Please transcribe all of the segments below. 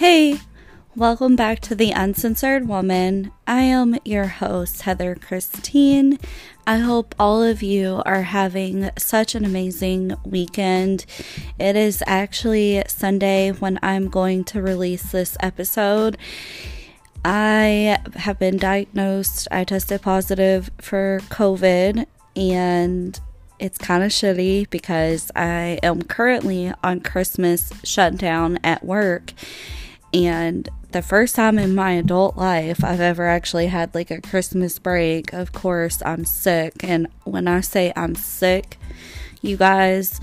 Hey, welcome back to The Uncensored Woman. I am your host, Heather Christine. I hope all of you are having such an amazing weekend. It is actually Sunday when I'm going to release this episode. I have been diagnosed, I tested positive for COVID, and it's kind of shitty because I am currently on Christmas shutdown at work and the first time in my adult life I've ever actually had like a Christmas break, of course, I'm sick. And when I say I'm sick, you guys,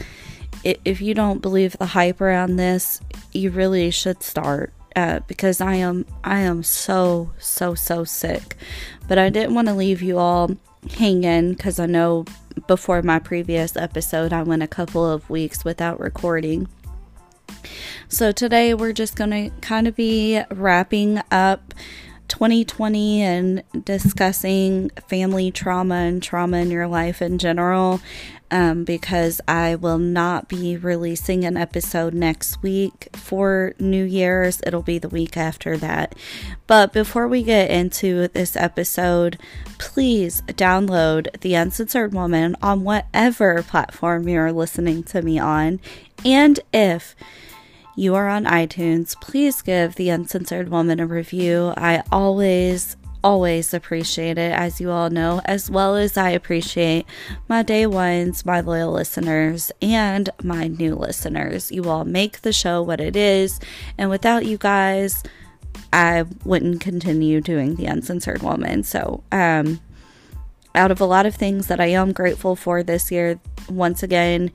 if you don't believe the hype around this, you really should start. Uh, because I am I am so so so sick, but I didn't want to leave you all hanging because I know before my previous episode I went a couple of weeks without recording. So today we're just going to kind of be wrapping up 2020 and discussing family trauma and trauma in your life in general. Um, because I will not be releasing an episode next week for New Year's. It'll be the week after that. But before we get into this episode, please download The Uncensored Woman on whatever platform you're listening to me on. And if you are on iTunes, please give The Uncensored Woman a review. I always, always appreciate it, as you all know, as well as I appreciate my day ones, my loyal listeners, and my new listeners. You all make the show what it is, and without you guys, I wouldn't continue doing The Uncensored Woman. So, um, out of a lot of things that I am grateful for this year, once again,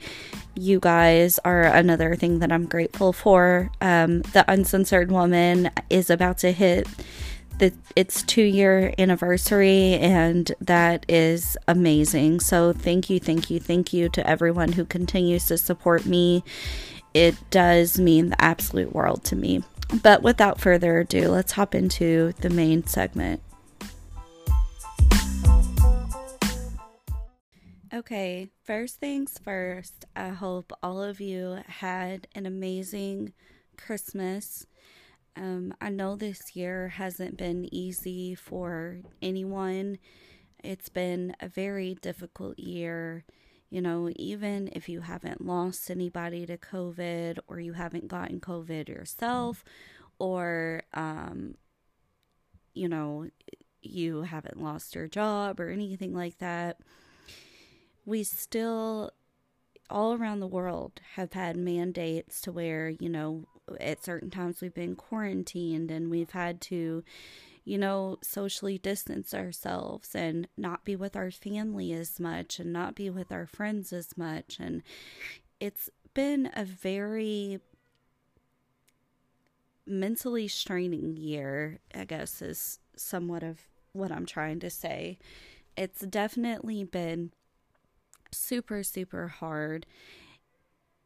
you guys are another thing that I'm grateful for. Um, the Uncensored Woman is about to hit the its two year anniversary, and that is amazing. So thank you, thank you, thank you to everyone who continues to support me. It does mean the absolute world to me. But without further ado, let's hop into the main segment. Okay, first things first, I hope all of you had an amazing Christmas. Um, I know this year hasn't been easy for anyone. It's been a very difficult year. You know, even if you haven't lost anybody to COVID or you haven't gotten COVID yourself, or, um, you know, you haven't lost your job or anything like that we still all around the world have had mandates to where, you know, at certain times we've been quarantined and we've had to, you know, socially distance ourselves and not be with our family as much and not be with our friends as much. And it's been a very mentally straining year, I guess, is somewhat of what I'm trying to say. It's definitely been super, super hard,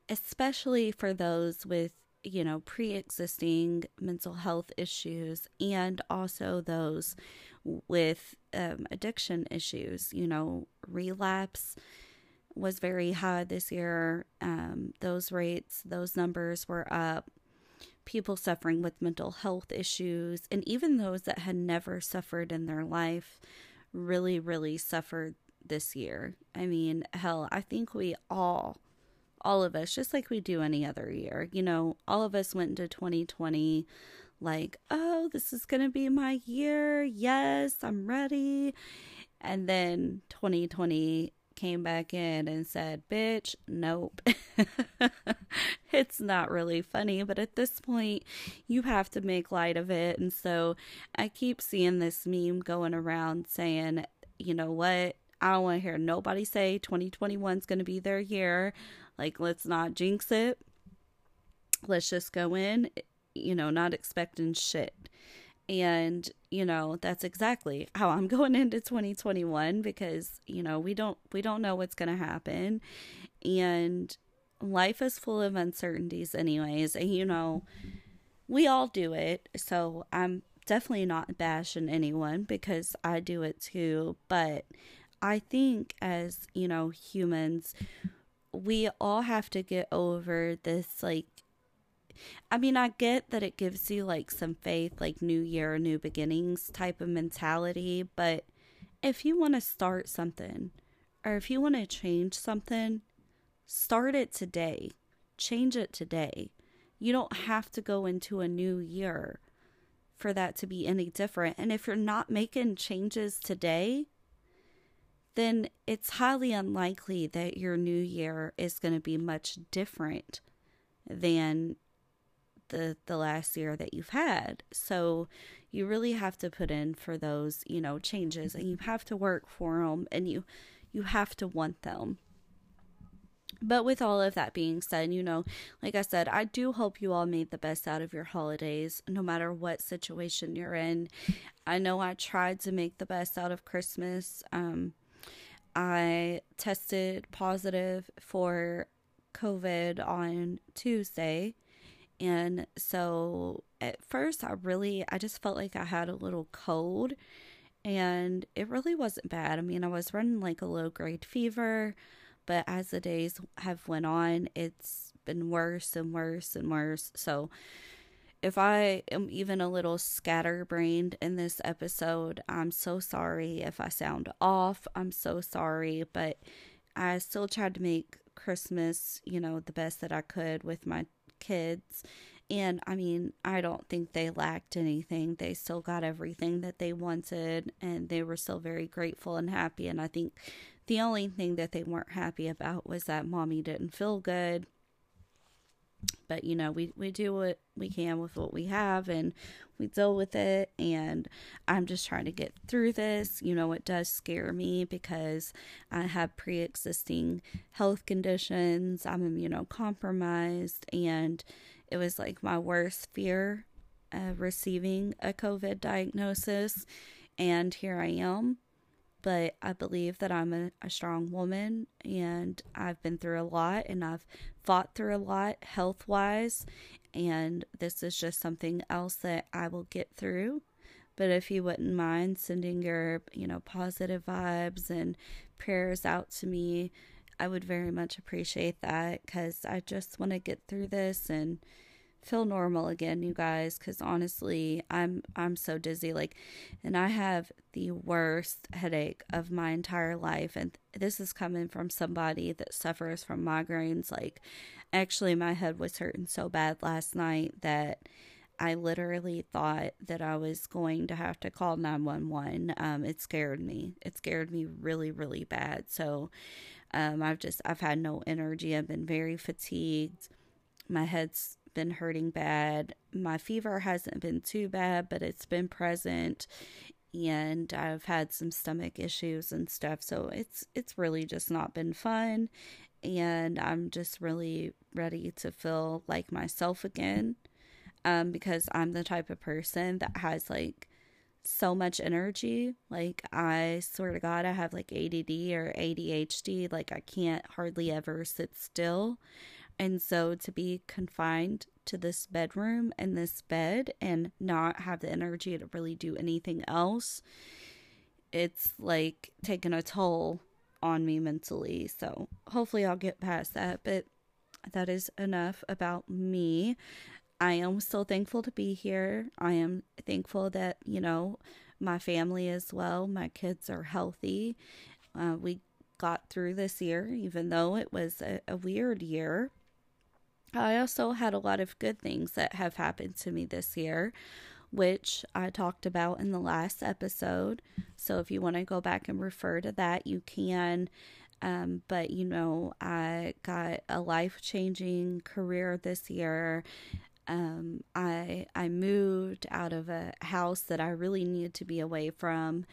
especially for those with, you know, pre existing mental health issues and also those with um, addiction issues. You know, relapse was very high this year. Um, those rates, those numbers were up. People suffering with mental health issues, and even those that had never suffered in their life, really, really suffered this year. I mean, hell, I think we all, all of us, just like we do any other year, you know, all of us went into 2020 like, oh, this is going to be my year. Yes, I'm ready. And then 2020 came back in and said, bitch, nope. it's not really funny, but at this point, you have to make light of it. And so I keep seeing this meme going around saying, you know what? I don't want to hear nobody say 2021 is going to be their year. Like, let's not jinx it. Let's just go in, you know, not expecting shit. And, you know, that's exactly how I'm going into 2021 because, you know, we don't we don't know what's going to happen. And life is full of uncertainties anyways, and you know, we all do it. So, I'm definitely not bashing anyone because I do it too, but I think as, you know, humans, we all have to get over this like I mean, I get that it gives you like some faith, like new year, new beginnings type of mentality, but if you want to start something or if you want to change something, start it today. Change it today. You don't have to go into a new year for that to be any different. And if you're not making changes today, then it's highly unlikely that your new year is going to be much different than the the last year that you've had. So you really have to put in for those, you know, changes and you have to work for them and you you have to want them. But with all of that being said, you know, like I said, I do hope you all made the best out of your holidays, no matter what situation you're in. I know I tried to make the best out of Christmas. Um, I tested positive for COVID on Tuesday. And so at first, I really, I just felt like I had a little cold and it really wasn't bad. I mean, I was running like a low grade fever, but as the days have went on, it's been worse and worse and worse. So if I am even a little scatterbrained in this episode, I'm so sorry if I sound off. I'm so sorry, but I still tried to make Christmas, you know, the best that I could with my kids. And I mean, I don't think they lacked anything. They still got everything that they wanted and they were still very grateful and happy. And I think the only thing that they weren't happy about was that mommy didn't feel good but you know we we do what we can with what we have and we deal with it. And i'm just trying to get through this. You know it does scare me because i have pre-existing health conditions. I'm immunocompromised. And it was like my worst fear of receiving a covid diagnosis. And here i am but I believe that I'm a, a, strong woman and I've been through a lot and I've fought through a lot health wise. And this is just something else that I will get through. But if you wouldn't mind sending your, you know, positive vibes and prayers out to me, I would very much appreciate that because I just want to get through this and feel normal again you guys cuz honestly I'm I'm so dizzy like and I have the worst headache of my entire life and this is coming from somebody that suffers from migraines like actually my head was hurting so bad last night that I literally thought that I was going to have to call 911. Um, it scared me. It scared me really, really bad. So um, I've just, I've had no energy. I've been very fatigued. My head's been hurting bad. My fever hasn't been too bad, but it's been present and I've had some stomach issues and stuff. So it's it's really just not been fun and I'm just really ready to feel like myself again. Um, because I'm the type of person that has like so much energy. Like I swear to God, I have like ADD or ADHD. Like I can't hardly ever sit still. And so to be confined to this bedroom and this bed and not have the energy to really do anything else, it's like taking a toll on me mentally. So hopefully I'll get past that. But that is enough about me. I am still thankful to be here. I am thankful that, you know, my family as well, my kids are healthy. Uh, we got through this year, even though it was a, a weird year. I also had a lot of good things that have happened to me this year, which I talked about in the last episode. So if you want to go back and refer to that, you can. Um, but you know, I got a life changing career this year. Um, I I moved out of a house that I really needed to be away from.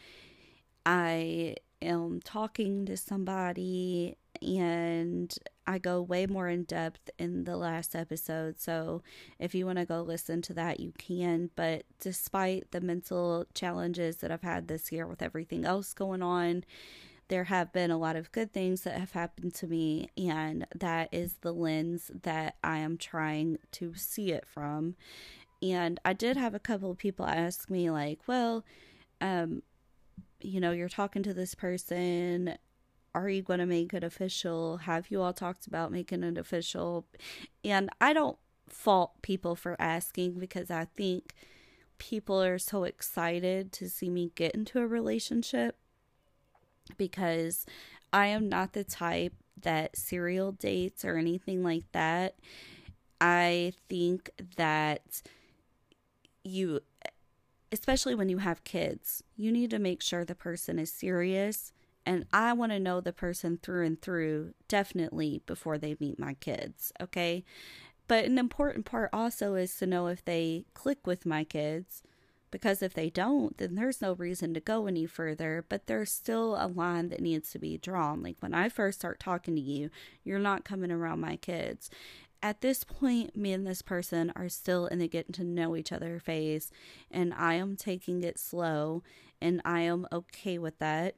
I am talking to somebody and I go way more in depth in the last episode. So if you want to go listen to that, you can. But despite the mental challenges that I've had this year with everything else going on, there have been a lot of good things that have happened to me, and that is the lens that I am trying to see it from. And I did have a couple of people ask me, like, well, um, you know, you're talking to this person are you going to make it official? Have you all talked about making it official? And I don't fault people for asking because I think people are so excited to see me get into a relationship because I am not the type that serial dates or anything like that. I think that you, especially when you have kids, you need to make sure the person is serious. And I want to know the person through and through, definitely before they meet my kids, okay? But an important part also is to know if they click with my kids because if they don't, then there's no reason to go any further. But there's still a line that needs to be drawn. Like when I first start talking to you, you're not coming around my kids. At this point, me and this person are still in the getting to know each other phase, and I am taking it slow, and I am okay with that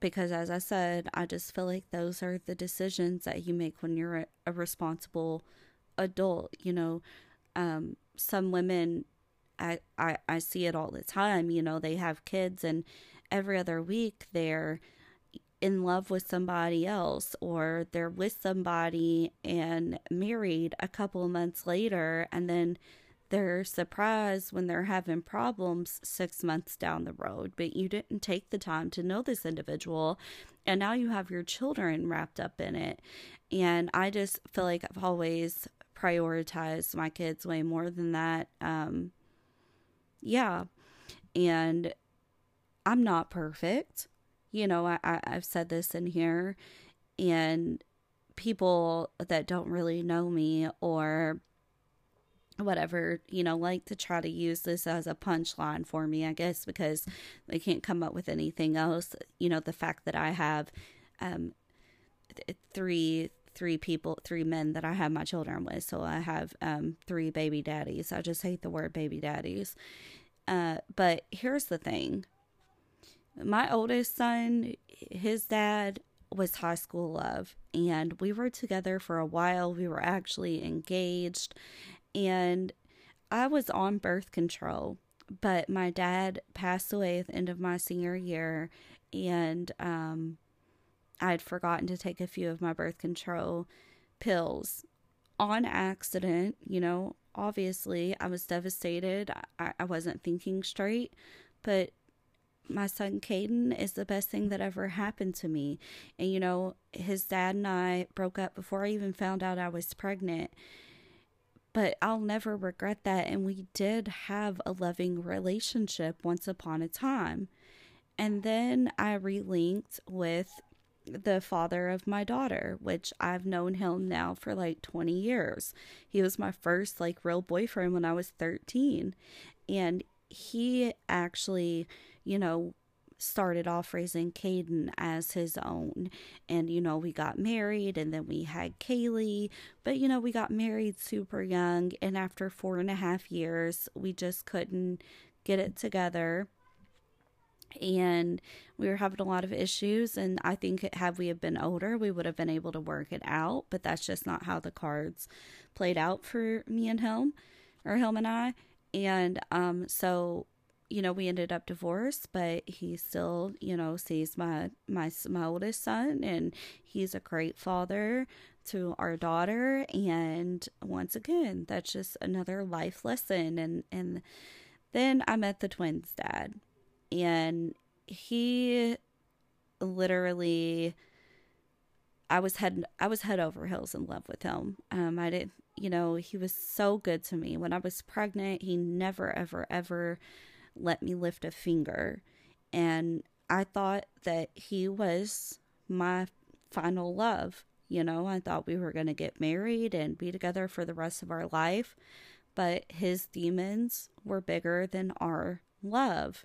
because as I said, I just feel like those are the decisions that you make when you're a, a responsible adult. You know, um, some women I, I, I see it all the time. You know, they have kids, and every other week they're in love with somebody else, or they're with somebody and married a couple of months later, and then they're surprised when they're having problems six months down the road, but you didn't take the time to know this individual. And now you have your children wrapped up in it. And I just feel like I've always prioritized my kids way more than that. Um, yeah. And I'm not perfect. You know, I, I, I've said this in here, and people that don't really know me or whatever, you know, like to try to use this as a punchline for me, I guess, because they can't come up with anything else. You know, the fact that I have um, th- three three people, three men that I have my children with. So I have um, three baby daddies. I just hate the word baby daddies. Uh, but here's the thing my oldest son, his dad was high school love, and we were together for a while. We were actually engaged, and I was on birth control. But my dad passed away at the end of my senior year, and um, I'd forgotten to take a few of my birth control pills on accident. You know, obviously, I was devastated. I, I wasn't thinking straight, but my son Caden is the best thing that ever happened to me. And, you know, his dad and I broke up before I even found out I was pregnant. But I'll never regret that. And we did have a loving relationship once upon a time. And then I relinked with the father of my daughter, which I've known him now for like 20 years. He was my first like real boyfriend when I was 13. And he actually, you know, started off raising Caden as his own. And, you know, we got married and then we had Kaylee. But, you know, we got married super young. And after four and a half years, we just couldn't get it together and we were having a lot of issues and i think had we have been older we would have been able to work it out but that's just not how the cards played out for me and him or him and i and um so you know we ended up divorced but he still you know sees my my my oldest son and he's a great father to our daughter and once again that's just another life lesson and and then i met the twins dad and he literally I was head I was head over heels in love with him. Um, I didn't you know, he was so good to me. When I was pregnant, he never, ever, ever let me lift a finger, and I thought that he was my final love. You know, I thought we were going to get married and be together for the rest of our life, but his demons were bigger than our love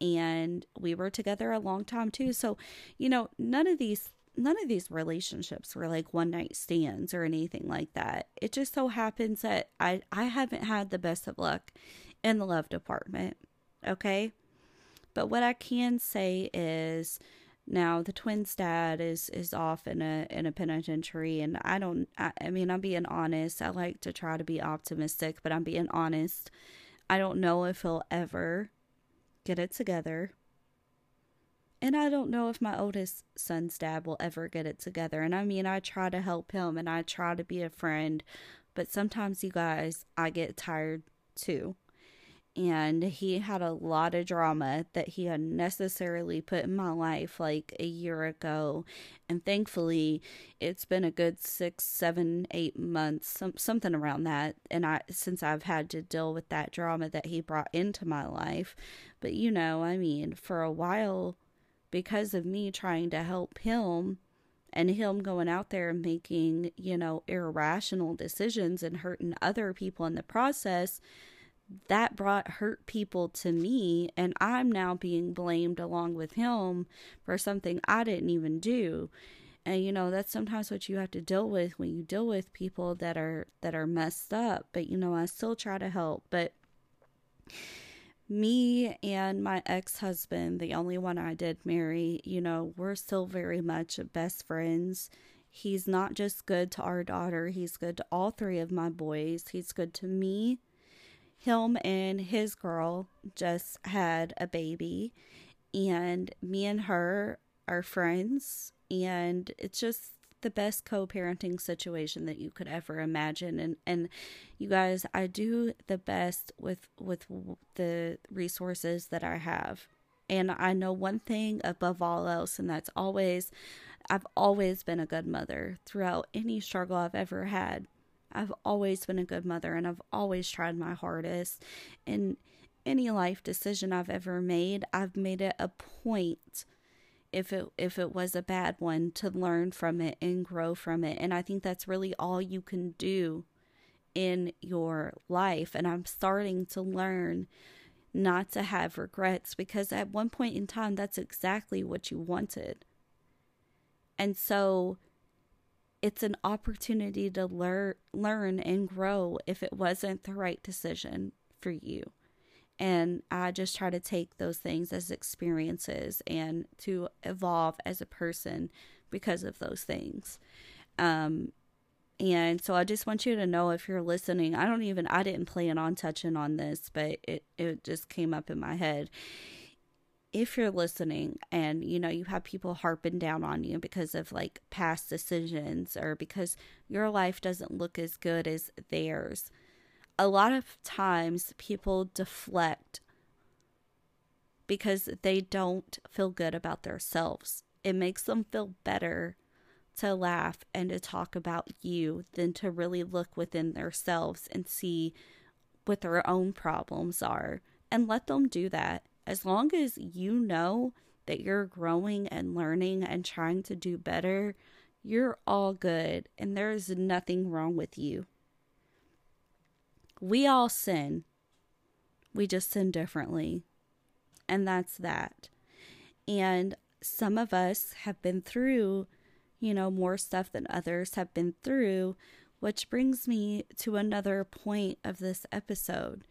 and we were together a long time too. So, you know, none of these none of these relationships were like one night stands or anything like that. It just so happens that I I haven't had the best of luck in the love department. Okay? But what I can say is now the twins dad is is off in a in a penitentiary and I don't I, I mean I'm being honest. I like to try to be optimistic, but I'm being honest. I don't know if he'll ever get it together. And I don't know if my oldest son's dad will ever get it together. And I mean, I try to help him and I try to be a friend, but sometimes, you guys, I get tired too and he had a lot of drama that he unnecessarily put in my life like a year ago. And thankfully it's been a good six seven eight months some, something around that. And i since i've had to deal with that drama that he brought into my life. But you know i mean for a while because of me trying to help him and him going out there and making you know irrational decisions and hurting other people in the process that brought hurt people to me and I'm now being blamed along with him for something I didn't even do. And you know, that's sometimes what you have to deal with when you deal with people that are that are messed up, but you know, I still try to help, but me and my ex-husband, the only one I did marry, you know, we're still very much best friends. He's not just good to our daughter, he's good to all three of my boys. He's good to me him and his girl just had a baby, and me and her are friends, and it's just the best co-parenting situation that you could ever imagine. And and you guys I do the best with with the resources that I have. And I know one thing above all else and that's always I've always been a good mother throughout any struggle I've ever had I've always been a good mother and I've always tried my hardest. In any life decision I've ever made, I've made it a point if it if it was a bad one to learn from it and grow from it. And I think that's really all you can do in your life and I'm starting to learn not to have regrets because at one point in time that's exactly what you wanted. And so it's an opportunity to learn learn and grow if it wasn't the right decision for you. And i just try to take those things as experiences and to evolve as a person because of those things. Um and so i just want you to know if you're listening i don't even i didn't plan on touching on this but it it just came up in my head if you're listening and you know you have people harping down on you because of like past decisions or because your life doesn't look as good as theirs a lot of times people deflect because they don't feel good about themselves. It makes them feel better to laugh and to talk about you than to really look within themselves and see what their own problems are and let them do that as long as you know that you're growing and learning and trying to do better, you're all good and there's nothing wrong with you. We all sin. We just sin differently. And that's that. And some of us have been through, you know, more stuff than others have been through, which brings me to another point of this episode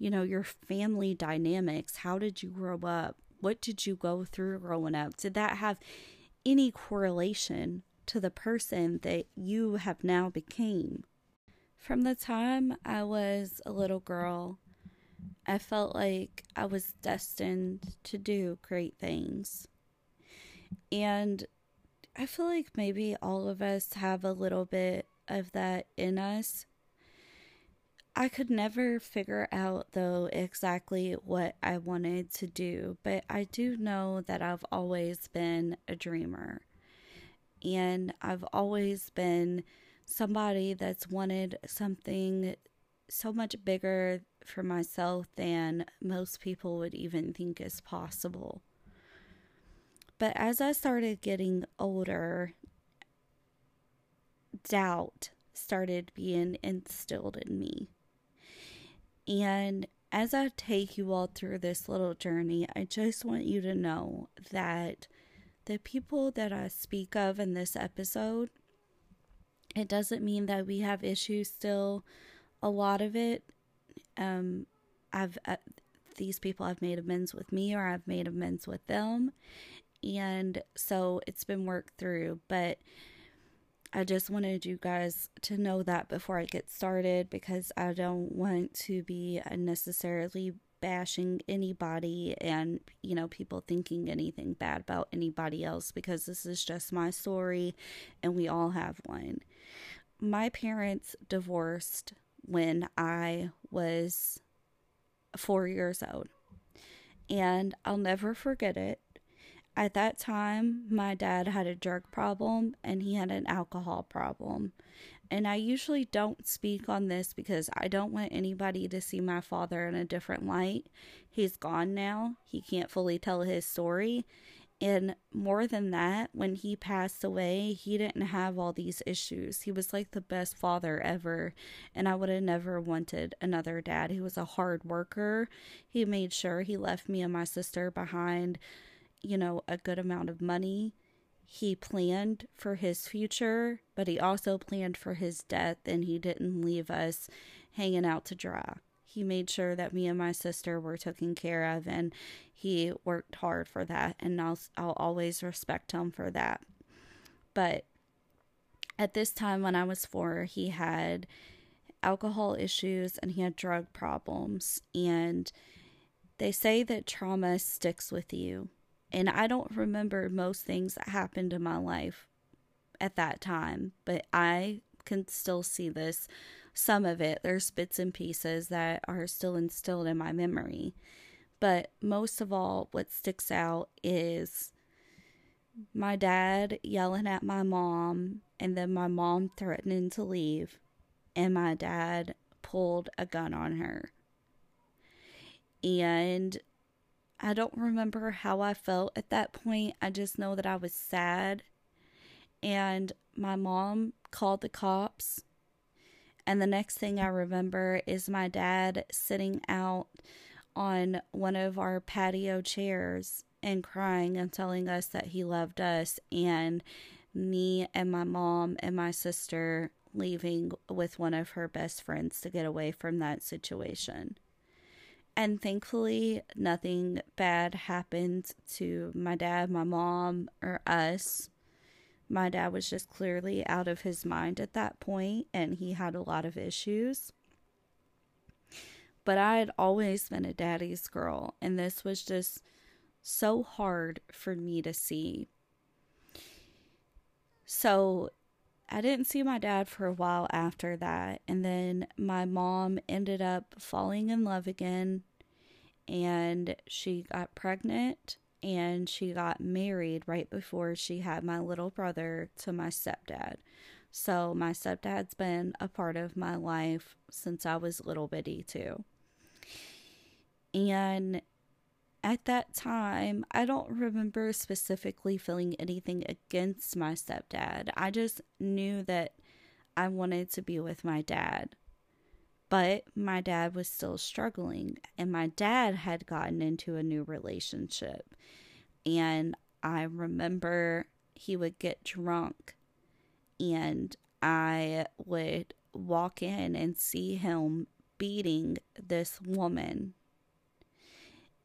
you know, your family dynamics. How did you grow up? What did you go through growing up? Did that have any correlation to the person that you have now became? From the time I was a little girl, I felt like I was destined to do great things. And I feel like maybe all of us have a little bit of that in us. I could never figure out, though, exactly what I wanted to do, but I do know that I've always been a dreamer. And I've always been somebody that's wanted something so much bigger for myself than most people would even think is possible. But as I started getting older, doubt started being instilled in me. And as I take you all through this little journey, I just want you to know that the people that I speak of in this episode, it doesn't mean that we have issues still. A lot of it, um, I've uh, these people have made amends with me or I've made amends with them, and so it's been worked through. But I just wanted you guys to know that before I get started because I don't want to be unnecessarily bashing anybody and, you know, people thinking anything bad about anybody else because this is just my story and we all have one. my parents divorced when I was four years old. And I'll never forget it. At that time, my dad had a drug problem and he had an alcohol problem. And I usually don't speak on this because I don't want anybody to see my father in a different light. He's gone now, he can't fully tell his story. And more than that, when he passed away, he didn't have all these issues. He was like the best father ever. And I would have never wanted another dad. He was a hard worker. He made sure he left me and my sister behind, you know, a good amount of money. He planned for his future, but he also planned for his death, and he didn't leave us hanging out to dry he made sure that me and my sister were taken care of and he worked hard for that and I'll, I'll always respect him for that but at this time when i was four he had alcohol issues and he had drug problems and they say that trauma sticks with you and i don't remember most things that happened in my life at that time but i can still see this, some of it. There's bits and pieces that are still instilled in my memory. But most of all, what sticks out is my dad yelling at my mom, and then my mom threatening to leave, and my dad pulled a gun on her. And I don't remember how I felt at that point. I just know that I was sad. And my mom called the cops. And the next thing I remember is my dad sitting out on one of our patio chairs and crying and telling us that he loved us, and me and my mom and my sister leaving with one of her best friends to get away from that situation. And thankfully, nothing bad happened to my dad, my mom, or us my dad was just clearly out of his mind at that point and he had a lot of issues. But I had always been a daddy's girl, and this was just so hard for me to see. So I didn't see my dad for a while after that. And then my mom ended up falling in love again and she got pregnant and she got married right before she had my little brother to my stepdad. So my stepdad's been a part of my life since I was little bitty too. And at that time, I don't remember specifically feeling anything against my stepdad. I just knew that I wanted to be with my dad. But my dad was still struggling, and my dad had gotten into a new relationship. And I remember he would get drunk, and I would walk in and see him beating this woman.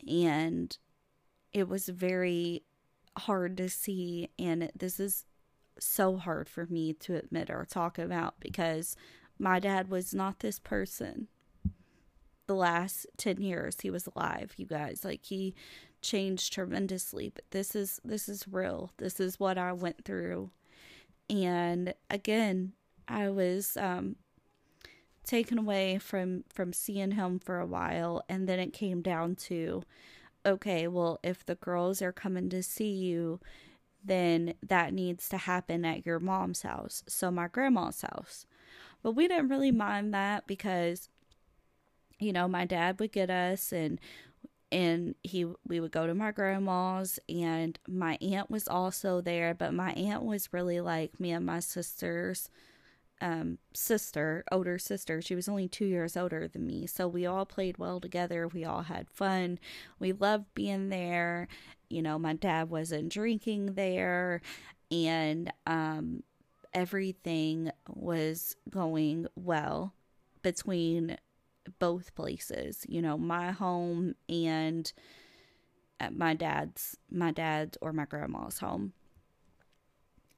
And it was very hard to see. And this is so hard for me to admit or talk about because my dad was not this person the last 10 years he was alive you guys like he changed tremendously but this is this is real this is what i went through and again i was um taken away from from seeing him for a while and then it came down to okay well if the girls are coming to see you then that needs to happen at your mom's house so my grandma's house. But we didn't really mind that because, you know, my dad would get us and and he we would go to my grandma's and my aunt was also there but my aunt was really like me and my sister's um, sister older sister. She was only two years older than me. So we all played well together. We all had fun. We loved being there. You know my dad wasn't drinking there. And um everything was going well between both places, you know, my home and my dad's my dad's or my grandma's home.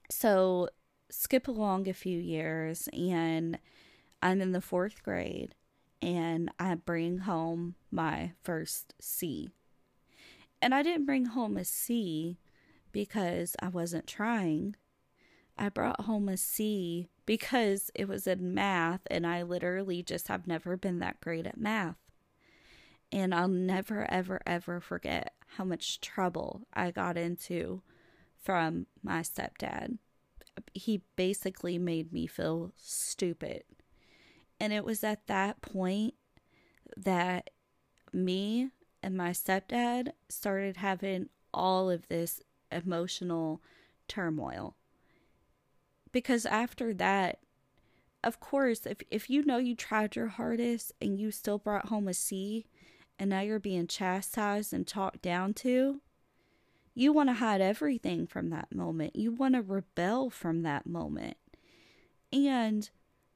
So skip along a few years and I'm in the 4th grade and I bring home my first C. And I didn't bring home a C because I wasn't trying. I brought home a C because it was in math, and I literally just have never been that great at math. And I'll never, ever, ever forget how much trouble I got into from my stepdad. He basically made me feel stupid. And it was at that point that me and my stepdad started having all of this emotional turmoil. Because after that, of course, if, if you know you tried your hardest and you still brought home a C and now you're being chastised and talked down to, you want to hide everything from that moment. You want to rebel from that moment. And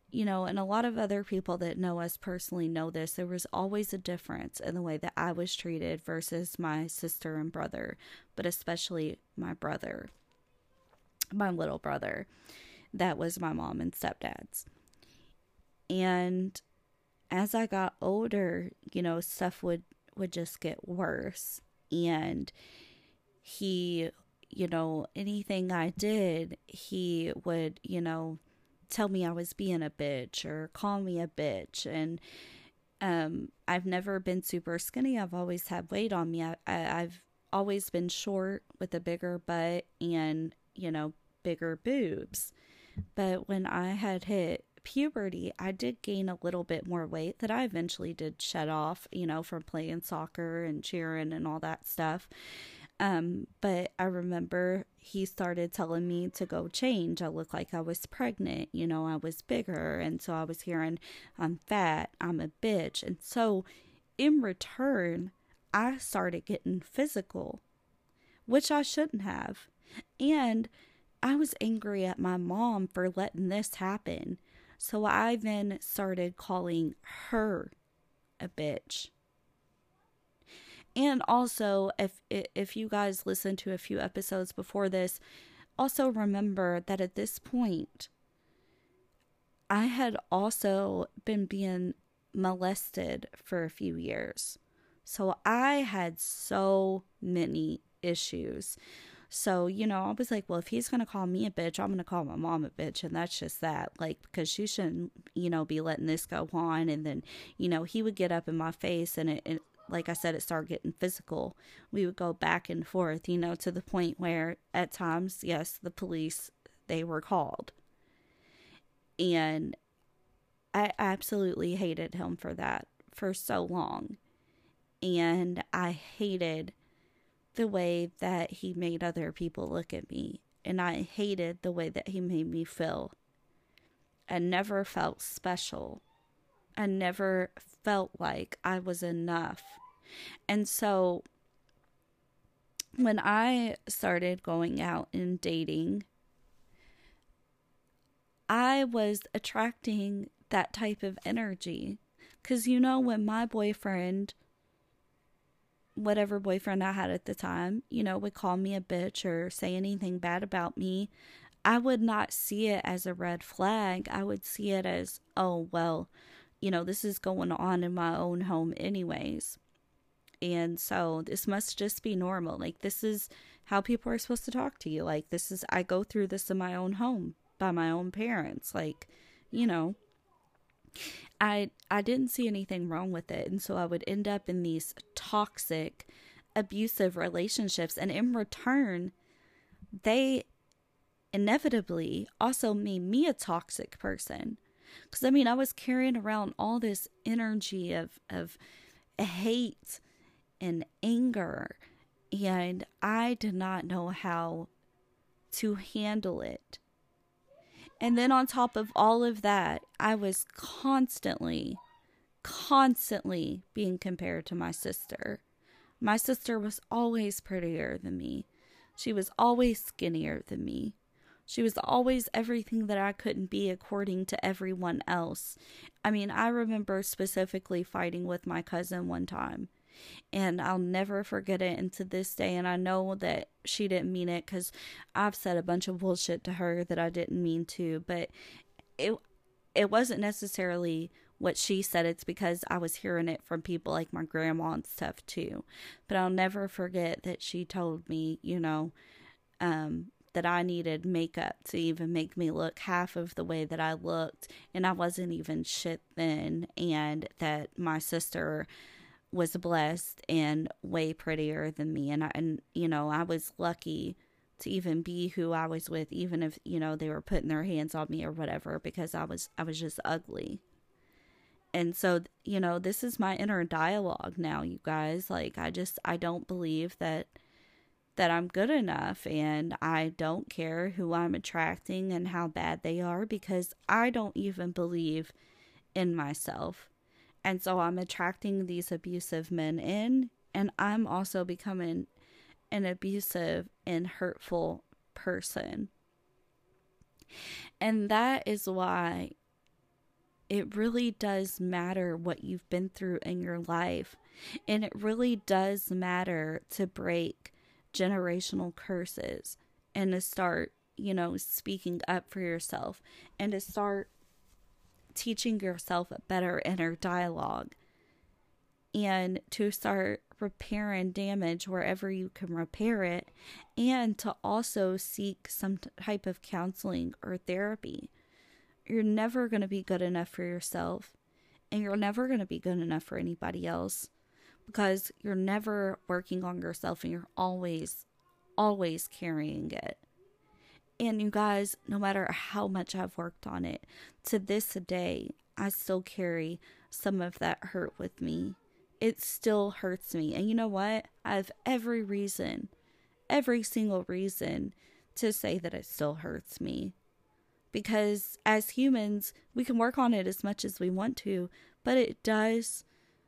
you know, and a lot of other people that know us personally know this, there was always a difference in the way that I was treated versus my sister and brother, but especially my brother, my little brother, that was my mom and stepdad's. And as I got older, you know, stuff would would just get worse and he, you know, anything I did, he would, you know, tell me I was being a bitch or call me a bitch. And um, I've never been super skinny. I've always had weight on me. I, I, I've always been short with a bigger butt and, you know, bigger boobs. But when I had hit puberty, I did gain a little bit more weight that I eventually did shed off, you know, from playing soccer and cheering and all that stuff. Um, but I remember he started telling me to go change. I looked like I was pregnant, you know, I was bigger. And so I was hearing, I'm fat, I'm a bitch. And so in return, I started getting physical, which I shouldn't have. And I was angry at my mom for letting this happen. So I then started calling her a bitch. And also, if if you guys listen to a few episodes before this, also remember that at this point, I had also been being molested for a few years. So I had so many issues. So, you know, I was like, well, if he's going to call me a bitch, I'm going to call my mom a bitch. And that's just that. Like, because she shouldn't, you know, be letting this go on. And then, you know, he would get up in my face and it, it like I said, it started getting physical. We would go back and forth, you know, to the point where at times, yes, the police, they were called. And I absolutely hated him for that for so long. And I hated the way that he made other people look at me. And I hated the way that he made me feel. I never felt special. I never felt like I was enough. And so when I started going out and dating, I was attracting that type of energy. Because, you know, when my boyfriend, whatever boyfriend I had at the time, you know, would call me a bitch or say anything bad about me, I would not see it as a red flag. I would see it as, oh, well, you know, this is going on in my own home, anyways. And so this must just be normal. Like, this is how people are supposed to talk to you. Like, this is, I go through this in my own home by my own parents. Like, you know, I I didn't see anything wrong with it, and so I would end up in these toxic, abusive relationships, and in return, they inevitably also made me a toxic person. Because I mean, I was carrying around all this energy of of hate and anger, and I did not know how to handle it. And then on top of all of that, I was constantly, constantly being compared to my sister. My sister was always prettier than me. She was always skinnier than me. She was always everything that I couldn't be according to everyone else. I mean, I remember specifically fighting with my cousin one time and I'll never forget it. And to this day, and I know that she didn't mean it because I've said a bunch of bullshit to her that I didn't mean to, but it it wasn't necessarily what she said. It's because I was hearing it from people like my grandma and stuff too. But I'll never forget that she told me, you know, um, that I needed makeup to even make me look half of the way that I looked, and I wasn't even shit then, and that my sister was blessed and way prettier than me, and I, and you know I was lucky to even be who I was with, even if you know they were putting their hands on me or whatever, because I was I was just ugly. And so, you know, this is my inner dialogue now, you guys. Like I just I don't believe that that I'm good enough and I don't care who I'm attracting and how bad they are because I don't even believe in myself. And so I'm attracting these abusive men in and I'm also becoming an abusive and hurtful person. And that is why it really does matter what you've been through in your life. And it really does matter to break generational curses and to start, you know, speaking up for yourself and to start teaching yourself a better inner dialogue and to start repairing damage wherever you can repair it and to also seek some type of counseling or therapy. You're never going to be good enough for yourself and you're never going to be good enough for anybody else because you're never working on yourself and you're always, always carrying it. And you guys, no matter how much I've worked on it, to this day, I still carry some of that hurt with me. It still hurts me. And you know what? I have every reason, every single reason to say that it still hurts me. Because as humans, we can work on it as much as we want to, but it does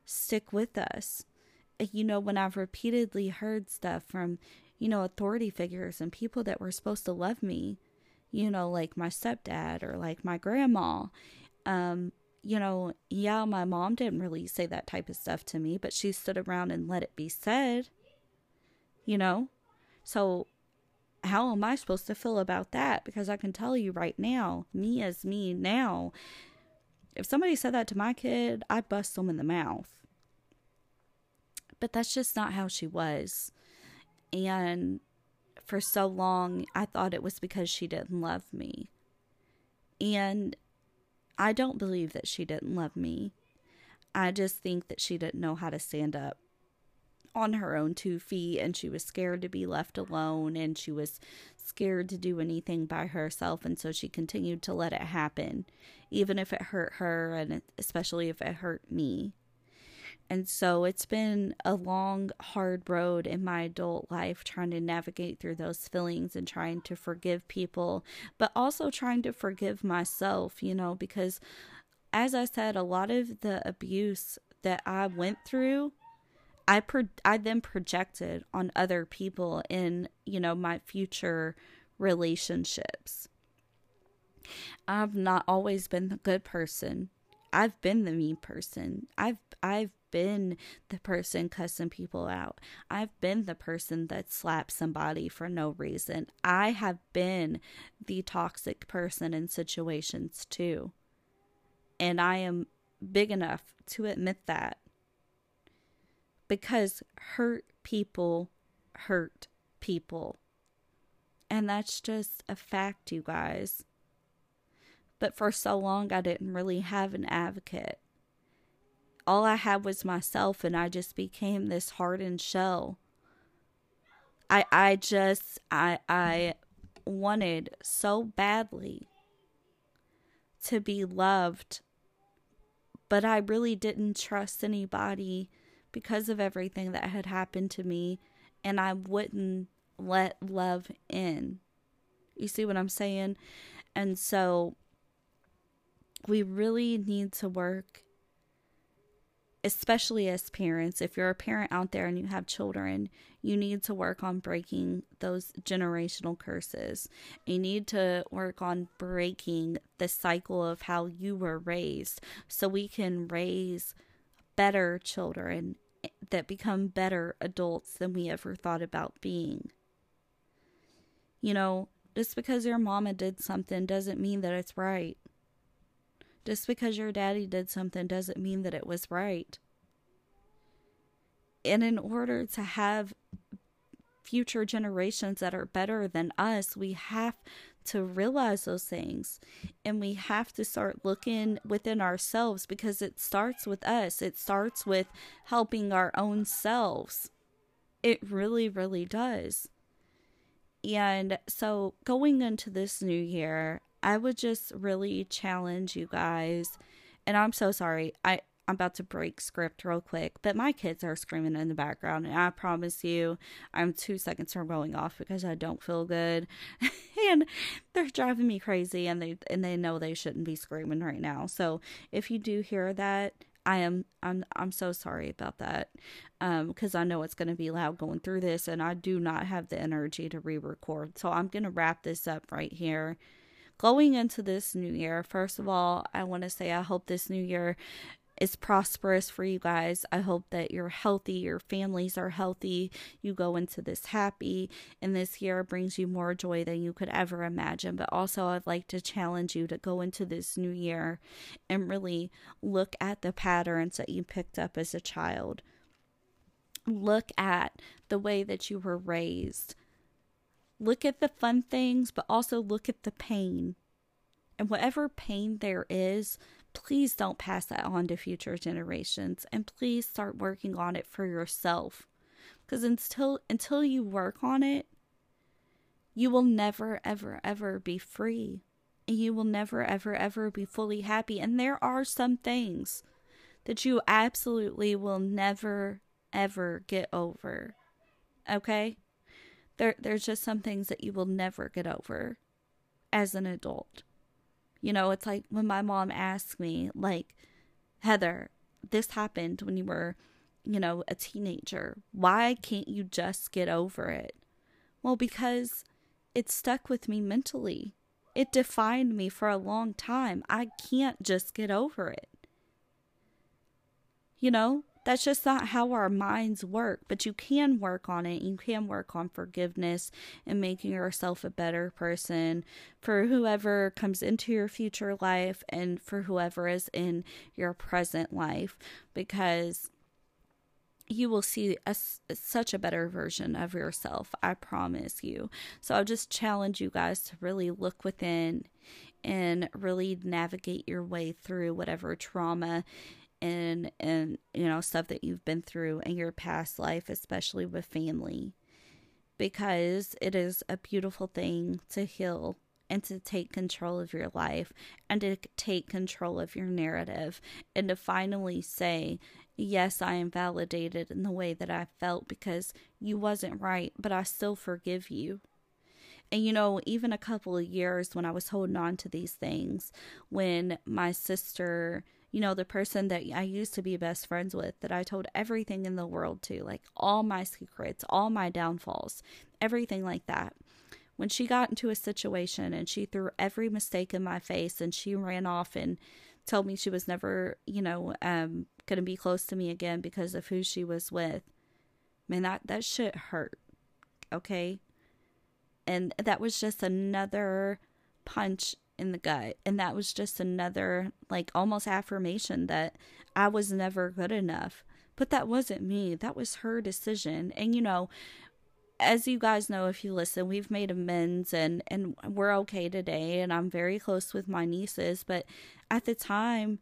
stick with us. You know, when I've repeatedly heard stuff from, you know, authority figures and people that were supposed to love me, you know, like my stepdad or like my grandma, um, you know, yeah, my mom didn't really say that type of stuff to me, but she stood around and let it be said, you know? So, how am I supposed to feel about that? Because I can tell you right now, me as me now, if somebody said that to my kid, I'd bust them in the mouth. But that's just not how she was. And for so long, I thought it was because she didn't love me. And I don't believe that she didn't love me. I just think that she didn't know how to stand up on her own two feet and she was scared to be left alone and she was scared to do anything by herself and so she continued to let it happen even if it hurt her and especially if it hurt me and so it's been a long hard road in my adult life trying to navigate through those feelings and trying to forgive people but also trying to forgive myself you know because as i said a lot of the abuse that i went through I pro- I then projected on other people in, you know, my future relationships. I've not always been the good person. I've been the mean person. I've I've been the person cussing people out. I've been the person that slapped somebody for no reason. I have been the toxic person in situations too. And I am big enough to admit that because hurt people hurt people. And that's just a fact, you guys. But for so long, I didn't really have an advocate. All I had was myself, and I just became this hardened shell. I, I just, I, I wanted so badly to be loved, but I really didn't trust anybody because of everything that had happened to me, and I wouldn't let love in. You see what I'm saying? And so we really need to work, especially as parents. If you're a parent out there and you have children, you need to work on breaking those generational curses. You need to work on breaking the cycle of how you were raised so we can raise better children that become better adults than we ever thought about being. You know, just because your mama did something doesn't mean that it's right. Just because your daddy did something doesn't mean that it was right. And in order to have future generations that are better than us. We have to realize those things and we have to start looking within ourselves because it starts with us. It starts with helping our own selves. It really, really does. And so going into this new year, I would just really challenge you guys. And I'm so sorry. I I'm about to break script real quick, but my kids are screaming in the background, and I promise you, I'm two seconds from going off because I don't feel good, and they're driving me crazy, and they and they know they shouldn't be screaming right now. So if you do hear that, I am I'm I'm so sorry about that, um, because I know it's going to be loud going through this, and I do not have the energy to re-record. So I'm going to wrap this up right here going into this new year, first of all, I want to say I hope this new year is prosperous for you guys. I hope that you're healthy, your families are healthy, you go into this happy, and this year brings you more joy than you could ever imagine. But also, I'd like to challenge you to go into this new year and really look at the patterns that you picked up as a child. Look at the way that you were raised. Look at the fun things, but also look at the pain. And whatever pain there is, please don't pass that on to future generations. And please start working on it for yourself. Because until until you work on it you will never ever ever be free. And you will never ever ever be fully happy. And there are some things that you absolutely will never ever get over. Okay there there's just some things that you will never get over as an adult you know, it's like when my mom asked me, like, Heather, this happened when you were, you know, a teenager. Why can't you just get over it? Well, because it stuck with me mentally. It defined me for a long time. I can't just get over it. You know, that's just not how our minds work, but you can work on it. You can work on forgiveness and making yourself a better person for whoever comes into your future life and for whoever is in your present life because you will see a, such a better version of yourself. I promise you. So I'll just challenge you guys to really look within and really navigate your way through whatever trauma and and you know stuff that you've been through in your past life especially with family because it is a beautiful thing to heal and to take control of your life and to take control of your narrative and to finally say yes i am validated in the way that i felt because you wasn't right but i still forgive you. And you know, even a couple of years when I was holding on to these things, when my sister you know, the person that I used to be best friends with, that I told everything in the world to, like all my secrets, all my downfalls, everything like that. When she got into a situation and she threw every mistake in my face and she ran off and told me she was never, you know, um, going to be close to me again because of who she was with, man, that, that shit hurt. Okay. And that was just another punch in the gut. And that was just another, like, almost affirmation that I was never good enough. But that wasn't me, that was her decision. And, you know, as you guys know if you listen we've made amends and and we're okay today and i'm very close with my nieces but at the time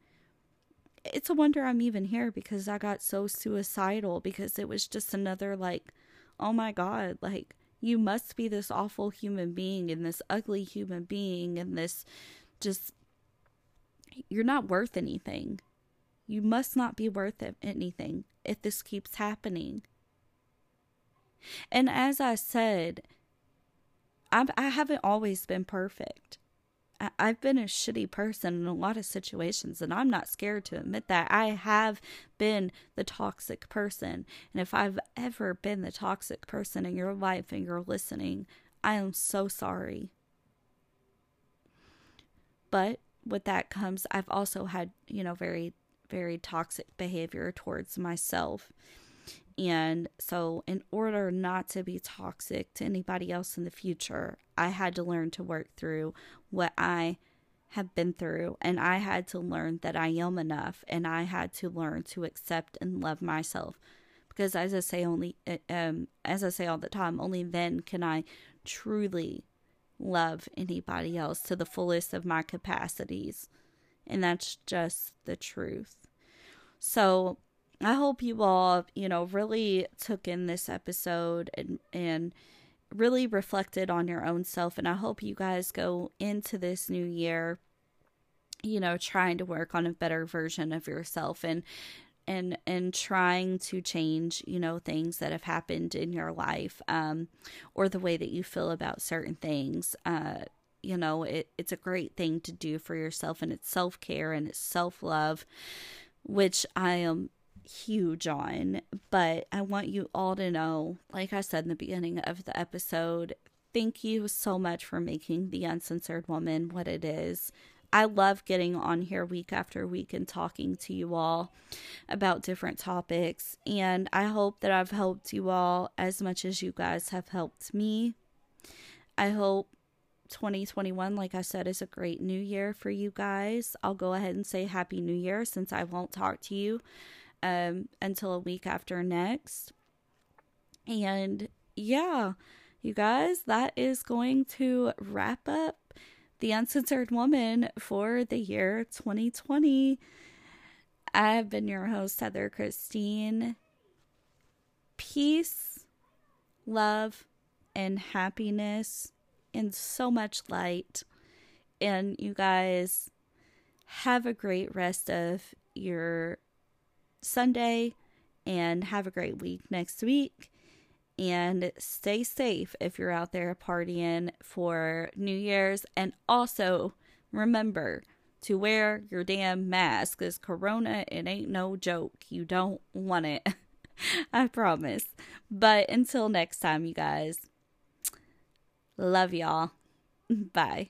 it's a wonder i'm even here because i got so suicidal because it was just another like oh my god like you must be this awful human being and this ugly human being and this just you're not worth anything. You must not be worth anything if this keeps happening. And as I said, I've, I haven't always been perfect. I've been a shitty person in a lot of situations, and I'm not scared to admit that. I have been the toxic person. And if I've ever been the toxic person in your life and you're listening, I am so sorry. But with that comes, I've also had, you know, very, very toxic behavior towards myself. And so, in order not to be toxic to anybody else in the future, I had to learn to work through what I have been through. And I had to learn that I am enough. And I had to learn to accept and love myself. because as I say only uh, um as I say all the time, only then can I truly love anybody else to the fullest of my capacities. And that's just the truth. So, I hope you all, you know, really took in this episode and and really reflected on your own self and I hope you guys go into this new year you know trying to work on a better version of yourself and and and trying to change you know things that have happened in your life um or the way that you feel about certain things. Uh you know it, it's a great thing to do for yourself and it's self-care and it's self-love which i am huge on but i want you all to know like i said in the beginning of the episode thank you so much for making the uncensored woman what it is I love getting on here week after week and talking to you all about different topics. And I hope that I've helped you all as much as you guys have helped me. I hope 2021, like I said, is a great new year for you guys. I'll go ahead and say Happy New Year since I won't talk to you um, until a week after next. And yeah, you guys, that is going to wrap up the Uncensored Woman for the year 2020. I've been your host, Heather Christine. Peace, love, and happiness, and so much light. And you guys have a great rest of your Sunday and have a great week next week and stay safe if you're out there partying for New Year's. And also remember to wear your damn mask because Corona, it ain't no joke. You don't want it. I promise. But until next time, you guys, love y'all. Bye.